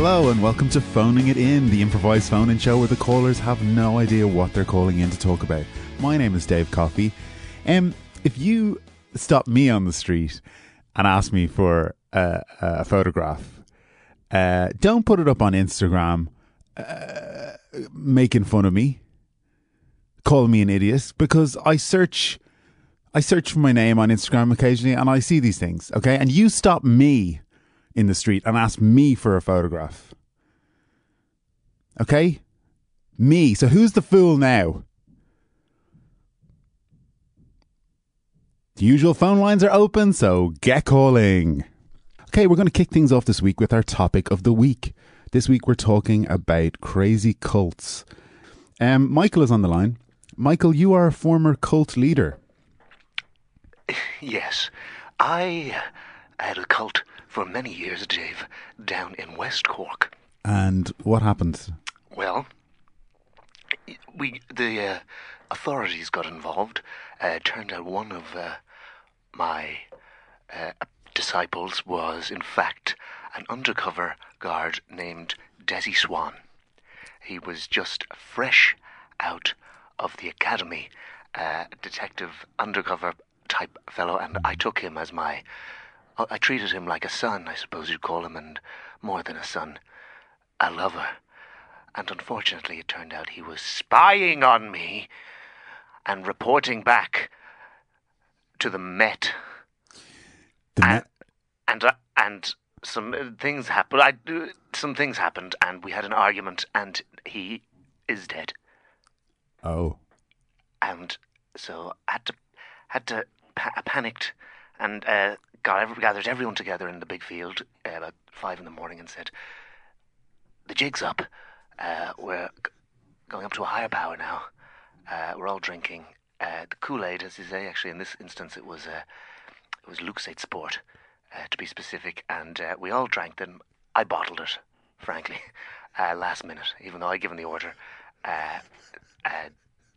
Hello and welcome to Phoning It In, the improvised phone in show where the callers have no idea what they're calling in to talk about. My name is Dave Coffey. Um, if you stop me on the street and ask me for a, a photograph, uh, don't put it up on Instagram uh, making fun of me, calling me an idiot, because I search I search for my name on Instagram occasionally and I see these things, okay? And you stop me in the street and ask me for a photograph. Okay? Me. So who's the fool now? The usual phone lines are open, so get calling. Okay, we're going to kick things off this week with our topic of the week. This week we're talking about crazy cults. Um, Michael is on the line. Michael, you are a former cult leader. Yes, I had a cult for many years, Dave, down in West Cork. And what happened? Well, we the uh, authorities got involved. Uh, turned out one of uh, my uh, disciples was, in fact, an undercover guard named Desi Swan. He was just fresh out of the academy, uh, detective undercover type fellow, and I took him as my. I treated him like a son, I suppose you'd call him, and more than a son, a lover. And unfortunately, it turned out he was spying on me and reporting back to the Met. The and Met- and, uh, and some uh, things happened. I, uh, some things happened, and we had an argument, and he is dead. oh. and so I had to had to I panicked and uh, got every, gathered everyone together in the big field uh, about five in the morning and said, "The jig's up. Uh, we're g- going up to a higher power now. Uh, we're all drinking uh, the Kool Aid, as you say. Actually, in this instance, it was uh, it was Lucozade Sport, uh, to be specific, and we all drank them. I bottled it, frankly, last minute, even though I'd given the order.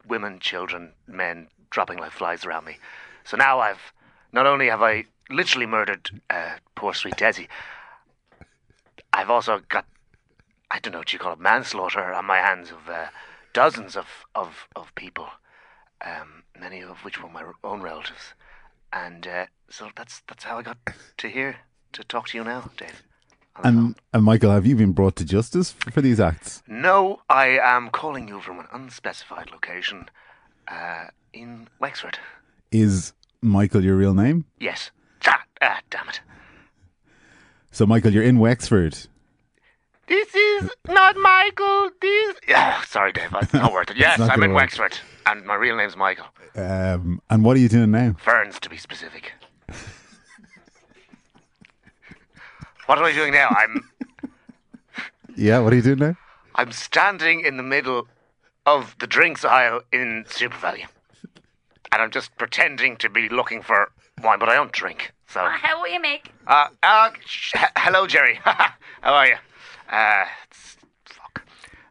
Women, children, men dropping like flies around me. So now I've not only have I literally murdered uh, poor sweet Desi, I've also got I don't know what you call it manslaughter on my hands of uh, dozens of of of people, um, many of which were my own relatives, and uh, so that's that's how I got to here to talk to you now, Dave. on the phone. And, and Michael, have you been brought to justice for these acts? No, I am calling you from an unspecified location uh, in Wexford. Is Michael your real name? Yes. Ah, damn it. So, Michael, you're in Wexford. This is not Michael. This. Yeah, sorry, Dave. It's not worth it. Yes, I'm in work. Wexford, and my real name's Michael. Um, and what are you doing now? Ferns, to be specific. what am I doing now? I'm Yeah, what are you doing now? I'm standing in the middle of the drinks aisle in SuperValu, and I'm just pretending to be looking for wine, but I don't drink. So. How will you make? Uh, uh, sh- h- hello, Jerry. How are you? Uh, it's, fuck.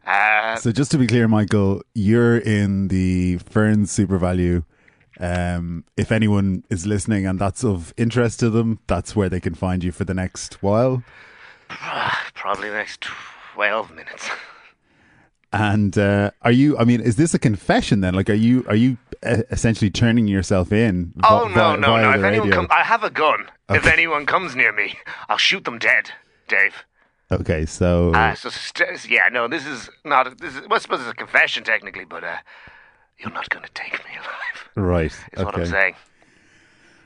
Uh, So, just to be clear, Michael, you're in the Fern SuperValu. Um, if anyone is listening and that's of interest to them, that's where they can find you for the next while. probably the next 12 minutes. And uh, are you? I mean, is this a confession then? Like, are you are you uh, essentially turning yourself in? Oh, vi- no, vi- no, no. If anyone radio? comes, I have a gun. If anyone comes near me, I'll shoot them dead, Dave. Okay, so Uh, so, st- yeah, no, this is not, this is, well, I suppose it's a confession technically, but uh, you're not going to take me alive, right, is what I'm saying.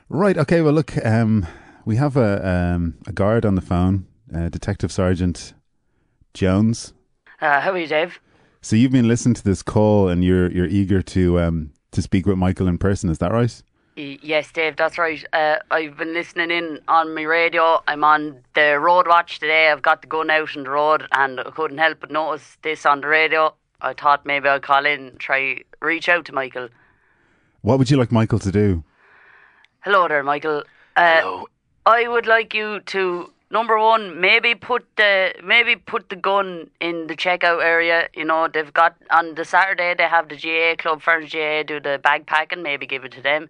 right, okay. Well, look, um, we have a um, a guard on the phone, uh, Detective Sergeant Jones. Uh, how are you, Dave? So you've been listening to this call, and you're you're eager to um to speak with Michael in person. Is that right? Yes, Dave, that's right. Uh, I've been listening in on my radio. I'm on the road watch today. I've got the gun out on the road and I couldn't help but notice this on the radio. I thought maybe I'd call in and try reach out to Michael. What would you like Michael to do? Hello there, Michael. Uh, Hello. I would like you to number one, maybe put the maybe put the gun in the checkout area. You know, they've got on the Saturday they have the GA club, Ferns GA do the bag packing. Maybe give it to them.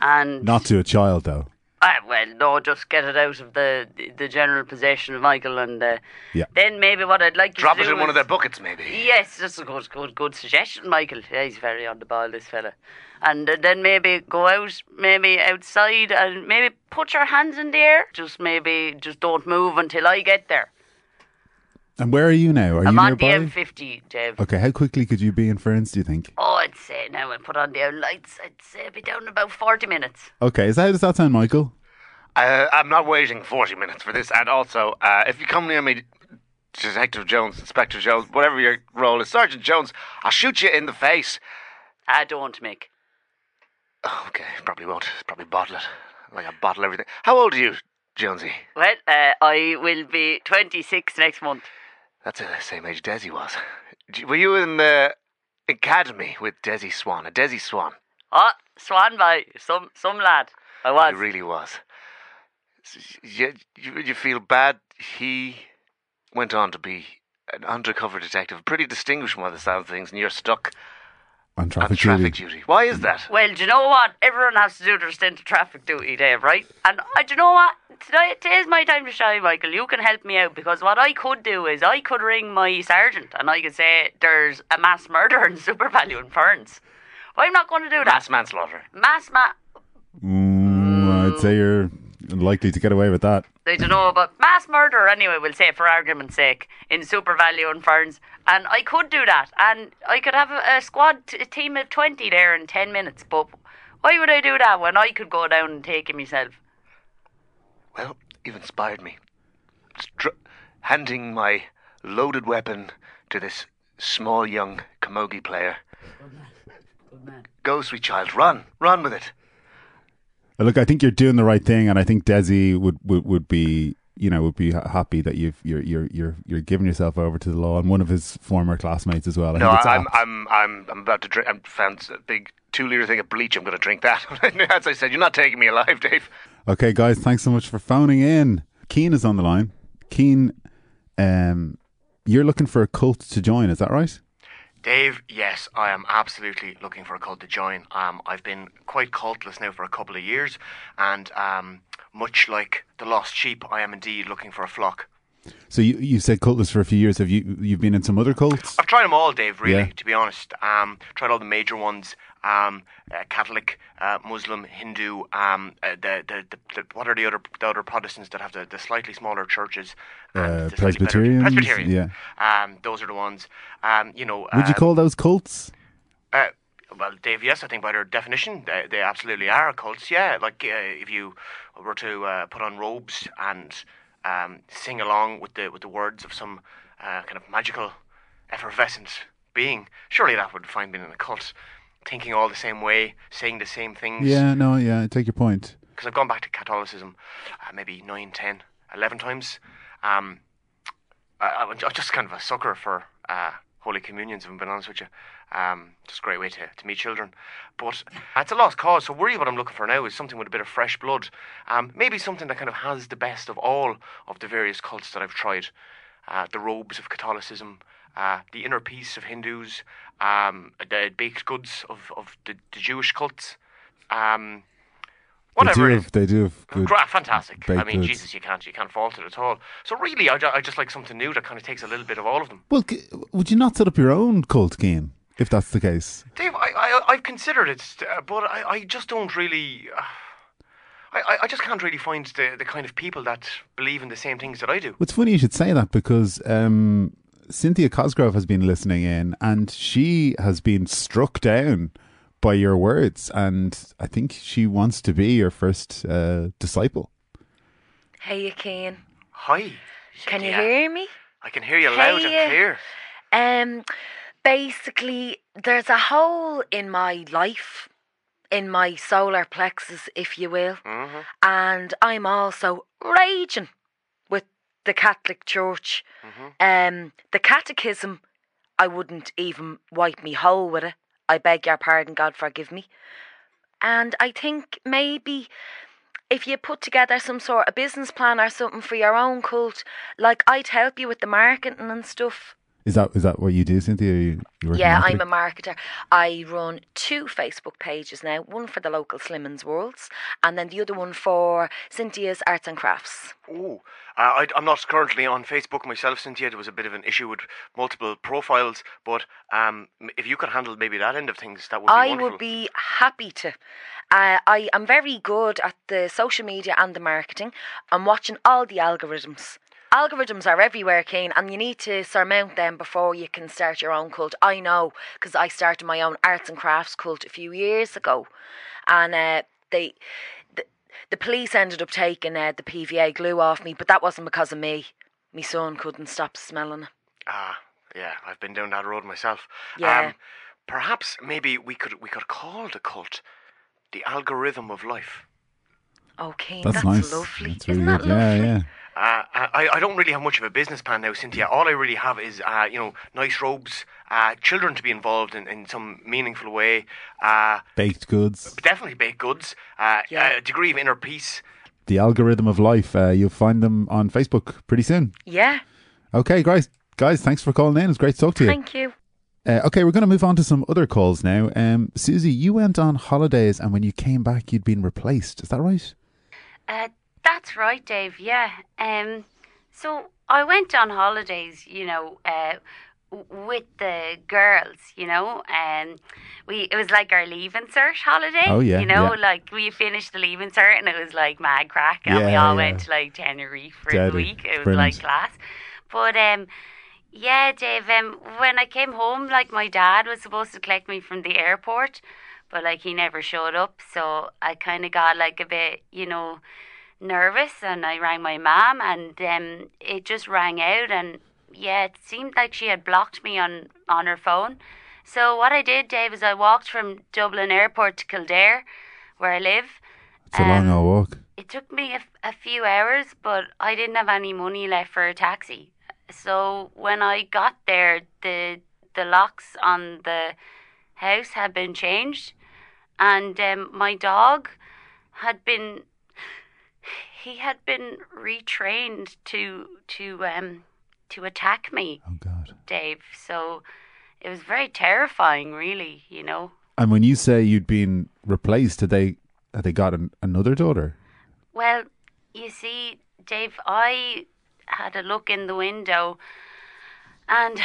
And Not to a child, though. Ah, well, no, just get it out of the the general possession of Michael, and uh, Yeah. then maybe what I'd like you Drop to it do in one of their buckets, maybe. Yes, that's a good, good, good suggestion, Michael. Yeah, he's very on the ball, this fella. And uh, then maybe go out, maybe outside, and maybe put your hands in the air. Just maybe, just don't move until I get there. And where are you now? Are I'm you on nearby? the M50, Dave. Okay, how quickly could you be in Ferns, do you think? Oh, I'd say now I put on the lights. I'd say be down in about forty minutes. Okay, is that, how does that sound, Michael? Uh, I'm not waiting 40 minutes for this. And also, uh, if you come near me, Detective Jones, Inspector Jones, whatever your role is, Sergeant Jones, I'll shoot you in the face. I don't, Mick. Oh, okay, probably won't. Probably bottle it. Like I bottle everything. How old are you, Jonesy? Well, uh, I will be twenty-six next month. That's the same age Desi was. Were you in the academy with Desi Swan? A Desi Swan? Oh, Swan by some some lad. I was. He really was. You, you, you feel bad? He went on to be an undercover detective, pretty distinguished by the sound of things, and you're stuck On on traffic, traffic duty. duty. Why is that? Well, do you know what? Everyone has to do their stint of traffic duty, Dave, right? And uh, do you know what? Today, today's my time to shine, Michael. You can help me out because what I could do is I could ring my sergeant and I could say there's a mass murder in SuperValu in Ferns. I'm not going to do that. Mass manslaughter. Mass ma. Mm, I'd say you're likely to get away with that. I don't know, but mass murder anyway, we'll say for argument's sake, in SuperValu and Ferns. And I could do that. And I could have a, a squad, t- a team of 20 there in 10 minutes. But why would I do that when I could go down and take it myself? Well, you've inspired me. Str- handing my loaded weapon to this small young camogie player. Good man. Good man. Go, sweet child, run, run with it. Look, I think you're doing the right thing, and I think Desi would, would, would be, you know, would be happy that you've you're you're you're you're giving yourself over to the law, and one of his former classmates as well. I No, think it's I, I'm. I'm, I'm, I'm about to drink. I found a big two-liter thing of bleach. I'm going to drink that. As I said, you're not taking me alive, Dave. Okay, guys, thanks so much for phoning in. Keen is on the line. Keen, um, you're looking for a cult to join, is that right? Dave, yes, I am absolutely looking for a cult to join. Um, I've been quite cultless now for a couple of years, and um, much like the lost sheep, I am indeed looking for a flock. So you you said cultless for a few years. Have you you've been in some other cults? I've tried them all, Dave. Really, Yeah. to be honest, um, tried all the major ones: um, uh, Catholic, uh, Muslim, Hindu. Um, uh, the, the, the, the what are the other the other Protestants that have the, the slightly smaller churches? and Uh, the slightly Presbyterians? Presbyterians. Yeah. Um, those are the ones. Um, you know. Would you um, call those cults? Uh, well, Dave, yes, I think by their definition, they, they absolutely are cults. Yeah, like uh, if you were to uh, put on robes and um, sing along with the with the words of some uh, kind of magical, effervescent being, surely that would find being in a cult. Thinking all the same way, saying the same things. Yeah, no, yeah, I take your point. Because I've gone back to Catholicism uh, maybe nine, ten, eleven times. Um, I, I'm just kind of a sucker for uh, Holy Communions, if I'm being honest with you. Um, just a great way to, to meet children. But it's a lost cause, so really what I'm looking for now is something with a bit of fresh blood. Um, maybe something that kind of has the best of all of the various cults that I've tried. Uh, the robes of Catholicism, uh, the inner peace of Hindus, um, the baked goods of, of the, the Jewish cults. Um, They whatever do have, they do have good. Gra- fantastic. I mean, goods. Jesus, you can't you can't fault it at all. So really, I, I just like something new that kind of takes a little bit of all of them. Well, would you not set up your own cult game if that's the case? Dave, I, I I've considered it, uh, but I, I just don't really. Uh, I, I- I just can't really find the, the kind of people that believe in the same things that I do. It's funny you should say that because um, Cynthia Cosgrove has been listening in and she has been struck down by your words, and I think she wants to be your first uh, disciple. Hey, you can. Hi. Can you Cynthia. hear me? I can hear you loud Hey, uh, and clear. Um, basically, there's a hole in my life, in my solar plexus, if you will, hmm and I'm also raging with the Catholic Church. Um, the Catechism, I wouldn't even wipe me hole with it. I beg your pardon, God forgive me. And I think maybe if you put together some sort of business plan or something for your own cult, like I'd help you with the marketing and stuff. Is that is that what you do, Cynthia? You, you Yeah, marketing? I'm a marketer. I run two Facebook pages now, one for the local Slimming Worlds, and then the other one for Cynthia's Arts and Crafts. Oh, uh, I, I'm not currently on Facebook myself, Cynthia. There was a bit of an issue with multiple profiles, but um, if you could handle maybe that end of things, that would be I wonderful. would be happy to. Uh, I am very good at the social media and the marketing. I'm watching all the algorithms. Algorithms are everywhere, Kane, and you need to surmount them before you can start your own cult. I know, because I started my own arts and crafts cult a few years ago, and uh, they, the, the police ended up taking uh, the PVA glue off me, but that wasn't because of me. My son couldn't stop smelling it. Ah, yeah, I've been down that road myself. Yeah. Um, perhaps maybe we could we could call the cult the algorithm of life. Okay, That's, that's, nice. lovely. That's really Isn't good. that lovely? Yeah, yeah. Uh, I, I don't really have much of a business plan now, Cynthia. All I really have is, uh, you know, nice robes, uh, children to be involved in, in some meaningful way, uh, Baked goods. definitely baked goods, uh, Yeah. a degree of inner peace. The algorithm of life. Uh, you'll find them on Facebook pretty soon. Yeah, Okay, guys. Guys, thanks for calling in. It's great to talk to you. thank you. Uh, okay, we're going to move on to some other calls now. Um, Susie, you went on holidays, and when you came back, you'd been replaced. Is that right? Uh, that's right, Dave. Yeah. Um. So I went on holidays, you know, uh, with the girls. You know, um, we it was like our leaving cert holiday. Oh, yeah, You know, yeah. like we finished the leaving cert and it was like mad craic, and we all yeah. went to like Tenerife for Deadly. a week. It was like class. But um. Yeah, Dave. Um, when I came home, like my dad was supposed to collect me from the airport, but like he never showed up. So I kind of got like a bit, you know, nervous, and I rang my mum, and um, it just rang out, and yeah, it seemed like she had blocked me on on her phone. So what I did, Dave, is I walked from Dublin Airport to Kildare, where I live. It's a long Um, old walk. It took me a, a few hours, but I didn't have any money left for a taxi. So when I got there, the the locks on the house had been changed, and um, my dog had been he had been retrained to to um to attack me, Oh, God. Dave. So it was very terrifying, really. You know. And when you say you'd been replaced, had they had they got an, another daughter? Well, you see, Dave, I had a look in the window, and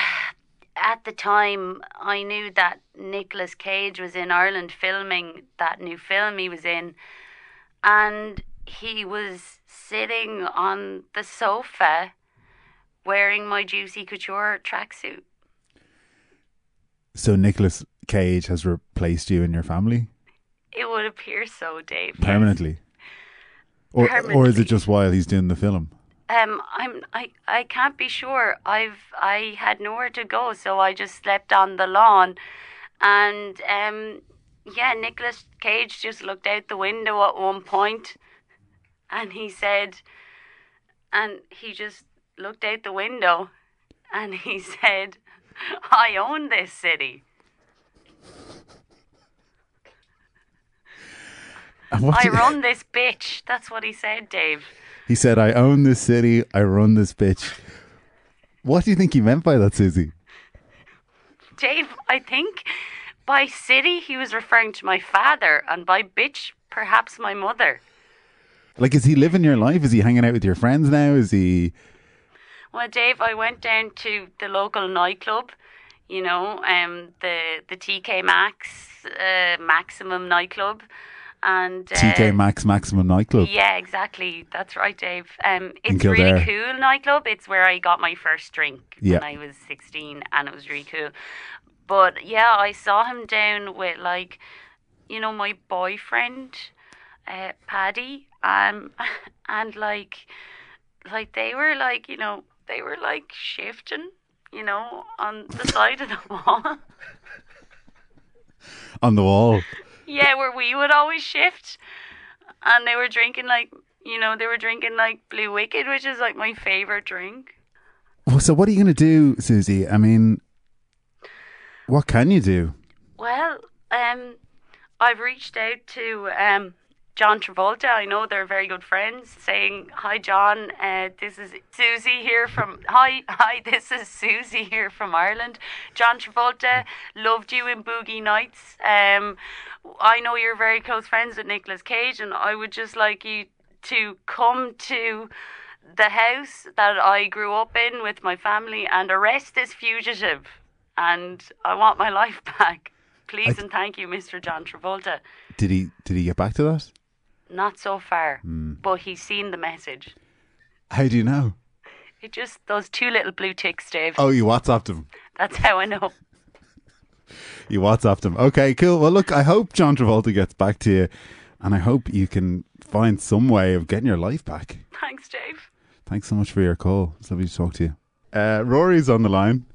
at the time, I knew that Nicolas Cage was in Ireland filming that new film he was in, and he was sitting on the sofa wearing my Juicy Couture tracksuit. So Nicolas Cage has replaced you in your family It would appear so, Dave. yes. permanently, or or is it just while he's doing the film? Um, I'm I I can't be sure. I've I had nowhere to go, so I just slept on the lawn, and um, yeah, Nicolas Cage just looked out the window at one point, and he said, and he just looked out the window, and he said, "I own this city. I run this bitch." That's what he said, Dave. He said, "I own this city. I run this bitch." What do you think he meant by that, Susie? Dave, I think by city he was referring to my father, and by bitch, perhaps my mother. Like, is he living your life? Is he hanging out with your friends now? Is he? Well, Dave, I went down to the local nightclub, you know, um, the the TK Maxx, uh, Maximum nightclub, and uh, TK Maxx Maximum Nightclub. Yeah, exactly. That's right, Dave. Um, it's a really cool nightclub. It's where I got my first drink Yeah. when I was sixteen, and it was really cool. But yeah, I saw him down with like, you know, my boyfriend, uh, Paddy, um, and like, like they were like, you know, they were like shifting, you know, on the side of the wall. On the wall. Yeah, where we would always shift. And they were drinking like, you know, they were drinking like Blue WKD, which is like my favorite drink. Well, so what are you going to do, Susie? I mean, what can you do? Well, um, I've reached out to um John Travolta. I know they're very good friends. Saying hi, John. Uh, this is Susie here from. Hi, hi. This is Susie here from Ireland. John Travolta loved you in Boogie Nights. Um, I know you're very close friends with Nicolas Cage, and I would just like you to come to the house that I grew up in with my family and arrest this fugitive. And I want my life back. Please I- and thank you, Mr. John Travolta. Did he did he get back to that? Not so far, Hmm. but he's seen the message. How do you know? It just those two little blue ticks, Dave. Oh, you WhatsApped him. That's how I know. You WhatsApped him. Okay, cool. Well, look, I hope John Travolta gets back to you, and I hope you can find some way of getting your life back. Thanks, Dave. Thanks so much for your call. It's lovely to talk to you. Uh, Rory's on the line.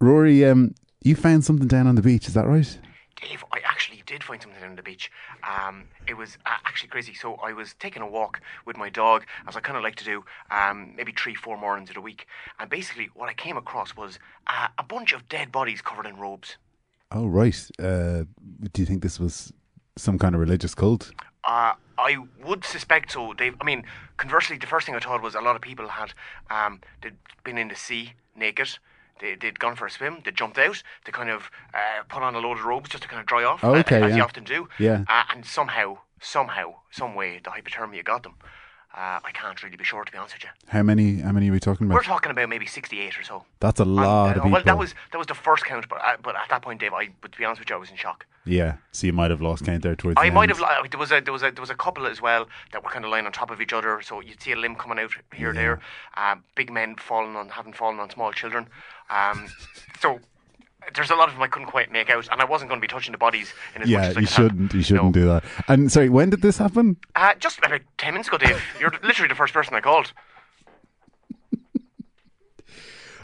Rory, um, you found something down on the beach. Is that right? Dave, I did find something on the beach. Um, it was uh, actually crazy. So I was taking a walk with my dog, as I kind of like to do, um, maybe three, four mornings of the week. And basically, what I came across was uh, a bunch of dead bodies covered in robes. Oh, right. Uh, do you think this was some kind of religious cult? Uh, I would suspect so, Dave. I mean, conversely, the first thing I thought was a lot of people had um, they'd been in the sea naked. They, they'd gone for a swim. They jumped out. They kind of uh, put on a load of robes just to kind of dry off, okay, as yeah. you often do. Yeah. Uh, and somehow, somehow, some way, the hypothermia got them. Uh, I can't really be sure, to be honest with you. How many? How many are we talking about? We're talking about maybe sixty-eight or so. That's a And, lot uh, of people. Well, that was that was the first count, but uh, but at that point, Dave, I but to be honest with you, I was in shock. yeah. So you might have lost count there towards. I the might end. have. There was a there was a there was a couple as well that were kind of lying on top of each other, so you'd see a limb coming out here, Yeah. there. Uh, big men falling on, having fallen on small children. Um, so there's a lot of them I couldn't quite make out, and I wasn't going to be touching the bodies in as much Yeah, as I you shouldn't. You shouldn't No. do that. And sorry, when did this happen? Uh, just about ten minutes ago, Dave. You're literally the first person I called.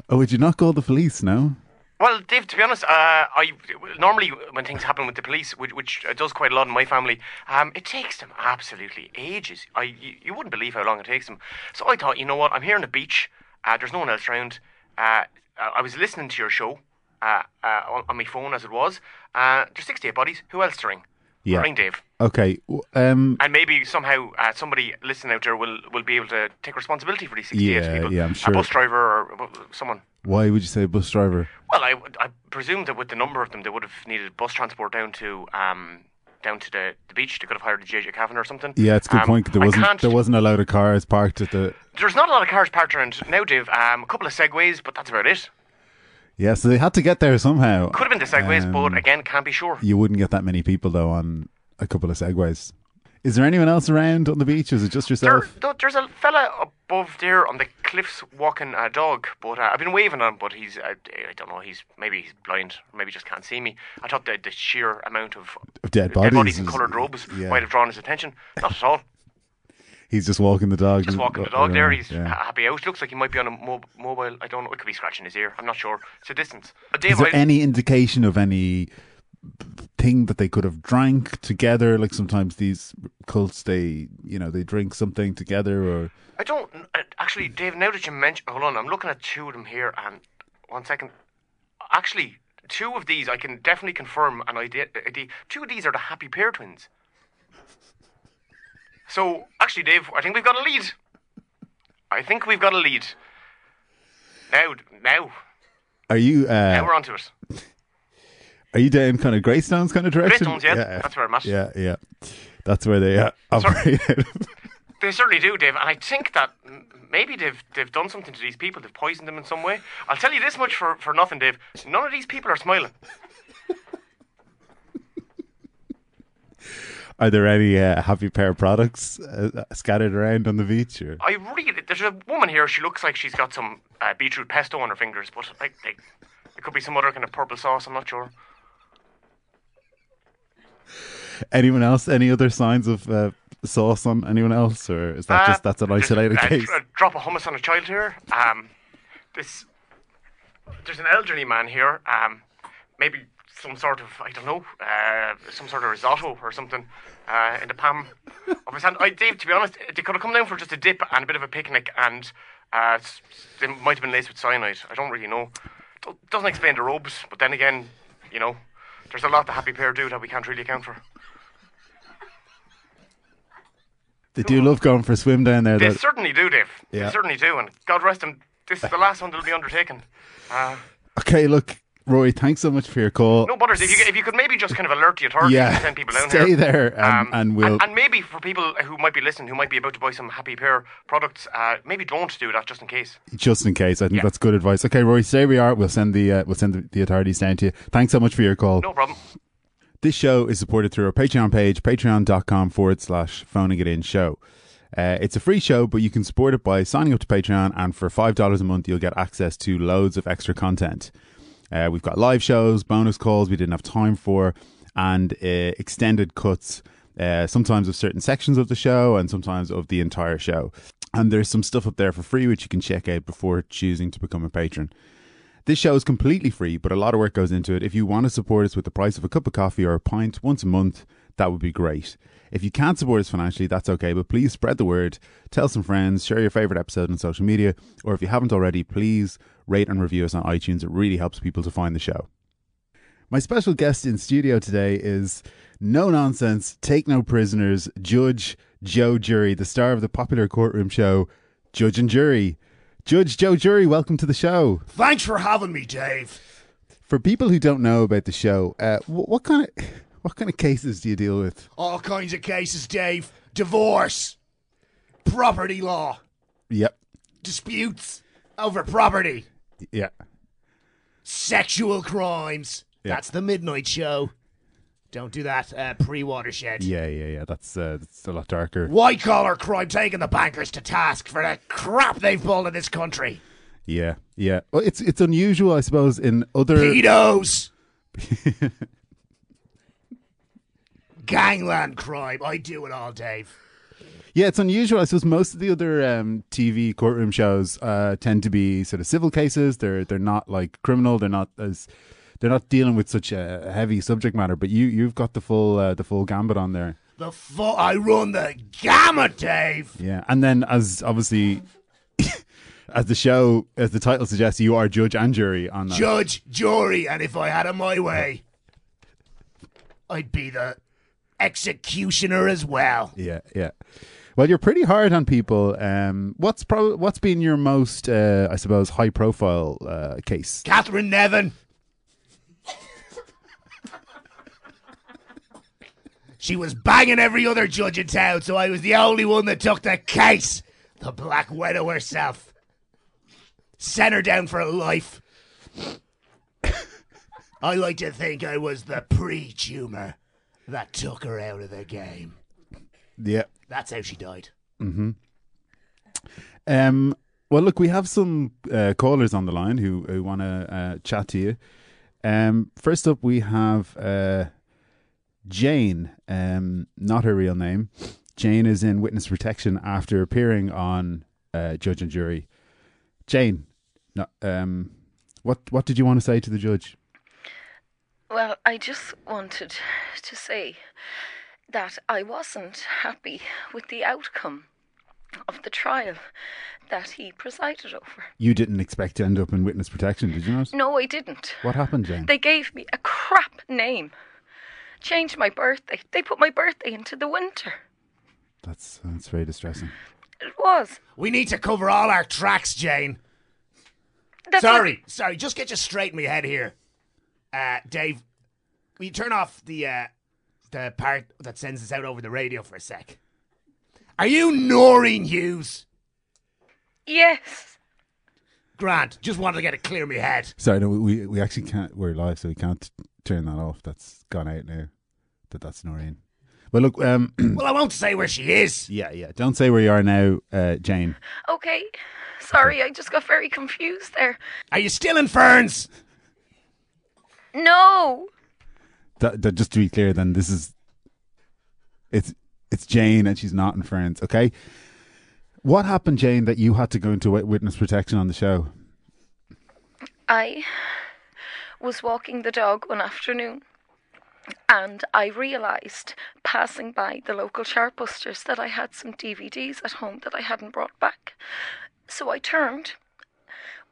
Oh, would you not call the police? No. Well, Dave, to be honest, uh, I normally when things happen with the police, which, which does quite a lot in my family, um, it takes them absolutely ages. I you, you wouldn't believe how long it takes them. So I thought, you know what? I'm here on the beach. Uh, there's no one else around. Uh, I was listening to your show uh, uh, on, on my phone as it was. Uh, there's 68 bodies. Who else to ring? Yeah. Ring Dave. Okay. Um. And maybe somehow uh, somebody listening out there will, will be able to take responsibility for these 68 Yeah, people. yeah, I'm sure. A bus driver or uh, someone. Why would you say bus driver? Well, I, I presume that with the number of them, they would have needed bus transport down to um down to the, the beach. They could have hired a JJ Kavanagh or something. Yeah, it's a good Um, point. There wasn't. There wasn't a lot of cars parked at the. There's not a lot of cars parked around now, Dave. Um, a couple of segways, but that's about it. Yeah, so they had to get there somehow. Could have been the segways, Um, but again, can't be sure. You wouldn't get that many people though on a couple of segways. Is there anyone else around on the beach? Or is it just yourself? th- there's a fella above there on the cliffs walking a dog, but uh, I've been waving at him, but he's, uh, I don't know, he's maybe he's blind, maybe just can't see me. I thought the, the sheer amount of dead bodies in is- coloured robes yeah. might have drawn his attention. Not at all. He's just walking the dog. Just walking the around, dog there. He's yeah. happy out. Looks like he might be on a mob- mobile. I don't know. It could be scratching his ear. I'm not sure. It's a distance. Uh, Is there I- any indication of any thing that they could have drank together? Like sometimes these cults, they you know they drink something together, or I don't uh, actually, Dave. Now that you mention, hold on, I'm looking at two of them here, and one second. Actually, two of these I can definitely confirm an idea. idea. Two of these are the Happy Pear twins. So actually, Dave, I think we've got a lead. I think we've got a lead. Now, now, are you now uh, we're onto it. are you down kind of Greystones kind of direction? Greystones, yeah, that's where I'm at. Yeah, yeah, that's where they uh, operate. They certainly do, Dave, and I think that maybe they've they've done something to these people. They've poisoned them in some way. I'll tell you this much for, for nothing, Dave. None of these people are smiling. Are there any uh, Happy Pear products uh, scattered around on the beach? Or? I really there's a woman here. She looks like she's got some uh, beetroot pesto on her fingers, but like, like it could be some other kind of purple sauce. I'm not sure. Anyone else? Any other signs of uh, sauce on anyone else, or is that Uh, just that's an isolated a, case? A drop of hummus on a child here. Um, this there's an elderly man here. Um, maybe some sort of I don't know, uh, some sort of risotto or something uh, in the palm of his hand. I, Dave, to be honest, they could have come down for just a dip and a bit of a picnic, and uh, they might have been laced with cyanide. I don't really know. Do- doesn't explain the robes, but then again, you know, there's a lot the Happy Pear do that we can't really account for. They do love going for a swim down there. They Though. certainly do, Dave. Yeah. They certainly do, and God rest them. This is the last one they'll be undertaken. Uh, Okay, look, Roy, thanks so much for your call. no butters. If you, if you could maybe just kind of alert the authorities Yeah, and send people down stay here. there, um, and we'll- and, maybe for people who might be listening, who might be about to buy some Happy Pear products, uh, maybe don't do that just in case. Just in case, I think Yeah. that's good advice. Okay, Roy, stay where we are. We'll send the uh, we'll send the, the authorities down to you. Thanks so much for your call. No problem. This show is supported through our Patreon page, patreon.com forward slash phoning it in show. Uh, it's a free show, but you can support it by signing up to Patreon, and for $5 a month, you'll get access to loads of extra content. Uh, we've got live shows, bonus calls we didn't have time for, and uh, extended cuts, uh, sometimes of certain sections of the show and sometimes of the entire show. And there's some stuff up there for free which you can check out before choosing to become a patron. This show is completely free, but a lot of work goes into it. If you want to support us with the price of a cup of coffee or a pint once a month, that would be great. If you can't support us financially, that's okay, but please spread the word, tell some friends, share your favorite episode on social media, or if you haven't already, please rate and review us on iTunes. It really helps people to find the show. My special guest in studio today is no nonsense, take no prisoners, Judge Joe Jury, the star of the popular courtroom show Judge and Jury. Judge Joe Jury, welcome to the show. Thanks for having me, Dave. For people who don't know about the show, uh, what, what kind of what kind of cases do you deal with? All kinds of cases, Dave. Divorce, property law, Yep, disputes over property, yeah, sexual crimes. Yeah. That's the midnight show. Don't do that uh, pre watershed. yeah, yeah, yeah. That's uh, that's a lot darker. White collar crime taking the bankers to task for the crap they've pulled in this country. Yeah, yeah. Well, it's it's unusual, I suppose, in other. Pedos. Gangland crime. I do it all, Dave. Yeah, it's unusual. I suppose most of the other um, TV courtroom shows uh, tend to be sort of civil cases. They're they're not like criminal. They're not as they're not dealing with such a heavy subject matter. But you you've got the full uh, the full gambit on there. The fu- I run the gamut, Dave. Yeah, and then as obviously. As the show, as the title suggests, you are judge and jury on that. judge, jury, and if I had it my way, I'd be the executioner as well. Yeah, yeah. Well, you're pretty hard on people. Um, what's pro- what's been your most, uh, I suppose, high profile uh, case? Catherine Nevin. she was banging every other judge in town, so I was the only one that took the case. The Black Widow herself. Sent her down for life. I like to think I was the pre-tumor that took her out of the game. Yeah. That's how she died. Um. Well, look, we have some uh, callers on the line who who want to uh, chat to you. Um. First up, we have uh, Jane. Um. Not her real name. Jane is in witness protection after appearing on uh, Judge and Jury. Jane. No, um. What What did you want to say to the judge? Well, I just wanted to say that I wasn't happy with the outcome of the trial that he presided over. You didn't expect to end up in witness protection, did you not? No, I didn't. What happened, Jane? They gave me a crap name. Changed my birthday. They put my birthday into the winter. That's that's very distressing. It was. We need to cover all our tracks, Jane. That's sorry, sorry. Just get you straight in my head here, uh, Dave. Will you turn off the uh, the part that sends us out over the radio for a sec? Are you Noreen Hughes? Yes. Grant, just wanted to get it clear in my head. Sorry, no, we we actually can't. We're live, so we can't turn that off. That's gone out now. That that's Noreen. Well, look. Um. Well, I won't say where she is. yeah, yeah. Don't say where you are now, uh, Jane. Okay. Sorry, I just got very confused there. Are you still in Ferns? No. That, that, just to be clear, then this is it's it's Jane, and she's not in Ferns. Okay. What happened, Jane, that you had to go into witness protection on the show? I was walking the dog one afternoon and I realised, passing by the local chartbusters, that I had some DVDs at home that I hadn't brought back. So I turned,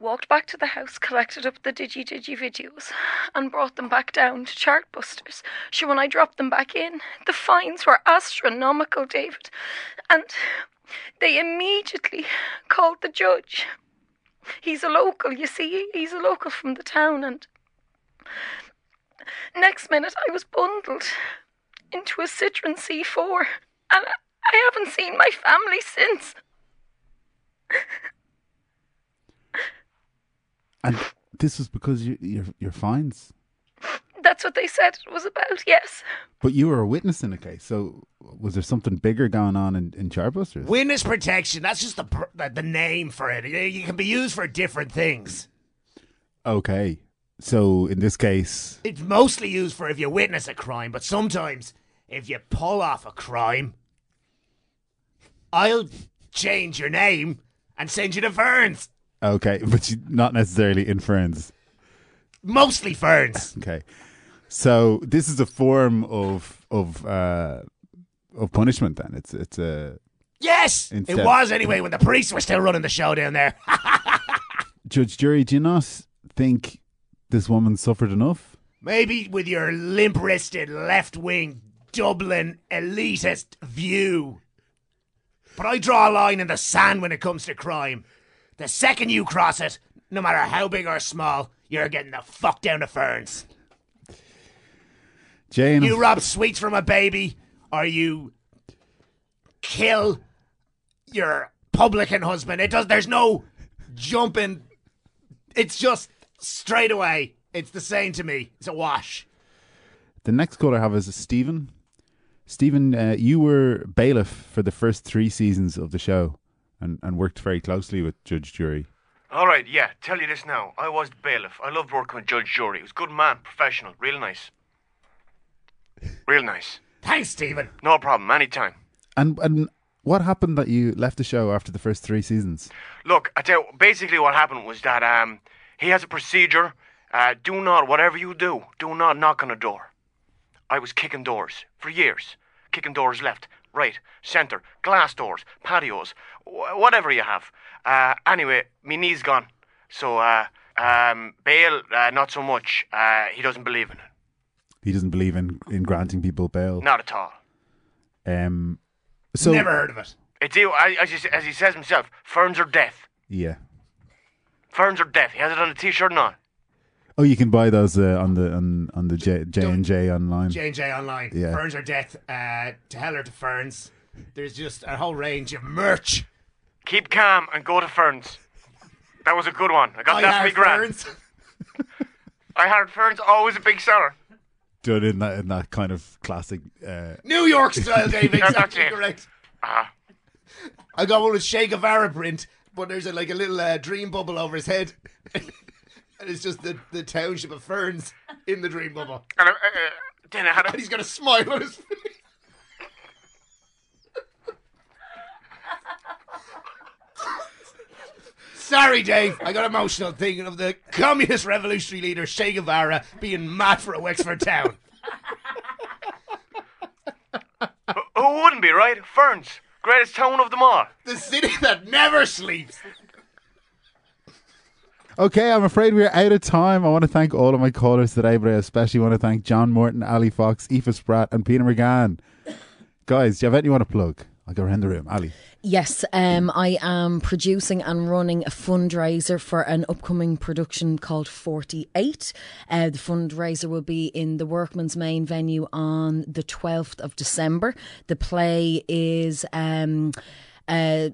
walked back to the house, collected up the Digi Digi videos, and brought them back down to Chartbusters. Sure, when I dropped them back in, the fines were astronomical, David. And they immediately called the judge. He's a local, you see, he's a local from the town, and next minute I was bundled into a Citroen C4, and I haven't seen my family since. And this was because you, your your fines. That's what they said it was about, yes. But you were a witness in the case, so was there something bigger going on in, in Chartbusters? Witness protection. That's just the, pr- the the name for it. It it can be used for different things. Okay. So in this case, It's mostly used for if you witness a crime, but sometimes if you pull off a crime, I'll change your name and send you to Ferns. Okay, but you, not necessarily in Ferns. Mostly Ferns. Okay. So this is a form of of uh, of punishment. Then it's it's a Yes, Instead- it was anyway when the priests were still running the show down there. judge jury. Do you not think this woman suffered enough? Maybe with your limp wristed left wing Dublin elitist view. But I draw a line in the sand when it comes to crime. The second you cross it, no matter how big or small, you're getting the fuck down to ferns. Jane, You rob sweets from a baby, or you kill your publican husband. It does. There's no jumping. It's just straight away. It's the same to me. It's a wash. the next caller I have is Stephen. Stephen, uh, you were bailiff for the first three seasons of the show, and, and worked very closely with Judge Jury. All right, yeah. Tell you this now. I was the bailiff. I loved working with Judge Jury. He was a good man, professional, real nice. Real nice. Thanks, Stephen. No problem. Anytime. And and what happened that you left the show after the first three seasons? Look, I tell you, basically what happened was that um, he has a procedure. Uh, do not, whatever you do, do not knock on a door. I was kicking doors for years. Kicking doors left, right, centre, glass doors, patios, wh- whatever you have. Uh, anyway, me knee's gone. So, uh, um, bail, uh, not so much. Uh, he doesn't believe in it. He doesn't believe in, in granting people bail. Not at all. Um, so Never heard of it. It's, I- as, he, as he says himself, ferns are death. yeah. Ferns are death. He has it on a t-shirt now. Oh, you can buy those uh, on the on on the J J and J online. J and J online. Yeah. Ferns are death. Uh, to hell or to ferns. There's just a whole range of merch. Keep calm and go to Ferns. That was a good one. I got I that have for me grand. ferns. I heard Ferns always a big seller. Done in that in that kind of classic. Uh, New York style, Dave. That's Exactly it. correct. Ah, I got one with Che Guevara print, but there's a, like a little uh, dream bubble over his head. and it's just the, the township of Ferns in the dream bubble. and uh, uh, then I had And he's got a smile on his face. Sorry, Dave. I got emotional thinking of the communist revolutionary leader Che Guevara being mad for a Wexford town. who wouldn't be right? Ferns, greatest town of them all. The city that never sleeps. Okay, I'm afraid we're out of time. I want to thank all of my callers today, but I especially want to thank John Morton, Ali Fox, Aoife Spratt, and Peter McGann. Guys, do you have anything you want to plug? I'll go around the room. Ali. Yes, um, I am producing and running a fundraiser for an upcoming production called 48. Uh, the fundraiser will be in the Workman's main venue on the 12th of December. The play is um, uh,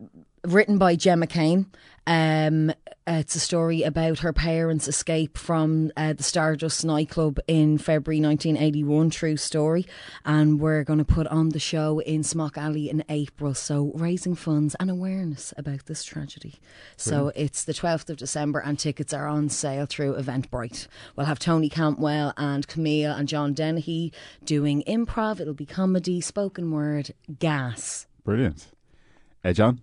written by Gemma Kane. Um, it's a story about her parents' escape from uh, the Stardust nightclub in February 1981. True story. And we're going to put on the show in Smock Alley in April. So raising funds and awareness about this tragedy. So it's the 12th of December and tickets are on sale through Eventbrite. We'll have Tony Campwell and Camille and John Dennehy doing improv. It'll be comedy, spoken word, gas. Brilliant. Uh, John?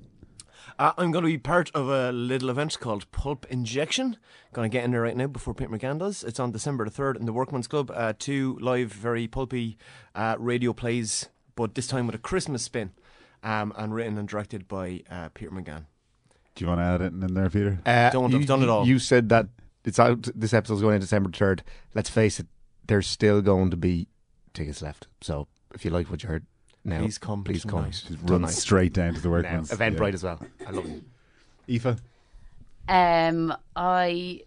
Uh, I'm going to be part of a little event called Pulp Injection. Going to get in there right now before Pete McGann does. It's on December the 3rd in the Workman's Club. Uh, two live, very pulpy uh, radio plays, but this time with a Christmas spin. Um, and written and directed by uh, Peter McGann. Do you want to add it in there, Peter? Uh, Don't, you, I've done it all. You said that it's out. This episode's going in December third. Let's face it. There's still going to be tickets left. So if you like what you heard now, Please come Please come. tonight. Just run Tonight. straight down to the Now, workman's. Eventbrite yeah. as well. I love it. Aoife? Um, I.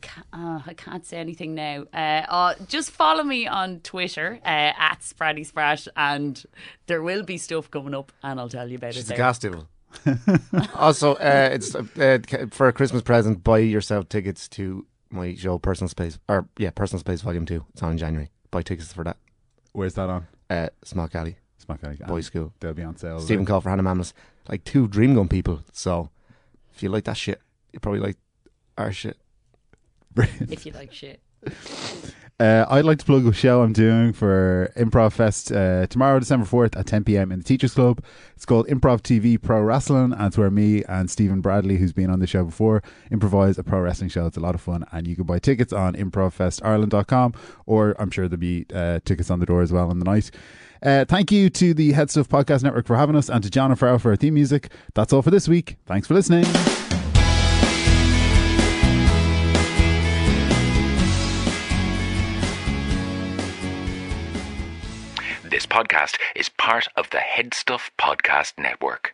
ca- Uh, I can't say anything now. Uh, uh, just follow me on Twitter uh, at Spratty Sprat, and there will be stuff coming up, and I'll tell you about She's it. a there. gas devil. also, uh, it's uh, for a Christmas present. Buy yourself tickets to my show, Personal Space, or yeah, Personal Space Volume Two. It's on in January. Buy tickets for that. Where's that on? Uh, Smock Alley, Smock Alley. Boys School. They'll be on sale. Stephen Call for Hannah Mammoth. Like two Dream Gun people. So if you like that shit, you probably like our shit. If you like shit. Uh, I'd like to plug a show I'm doing for Improv Fest uh, tomorrow, December 4th at 10 pm in the Teachers Club. It's called Improv TV Pro Wrestling, and it's where me and Stephen Bradley, who's been on the show before, improvise a pro wrestling show. It's a lot of fun, and you can buy tickets on improvfestireland.com, or I'm sure there'll be uh, tickets on the door as well on the night. Uh, thank you to the HeadStuff Podcast Network for having us, and to John and Farrell for our theme music. That's all for this week. Thanks for listening. This podcast is part of the HeadStuff Podcast Network.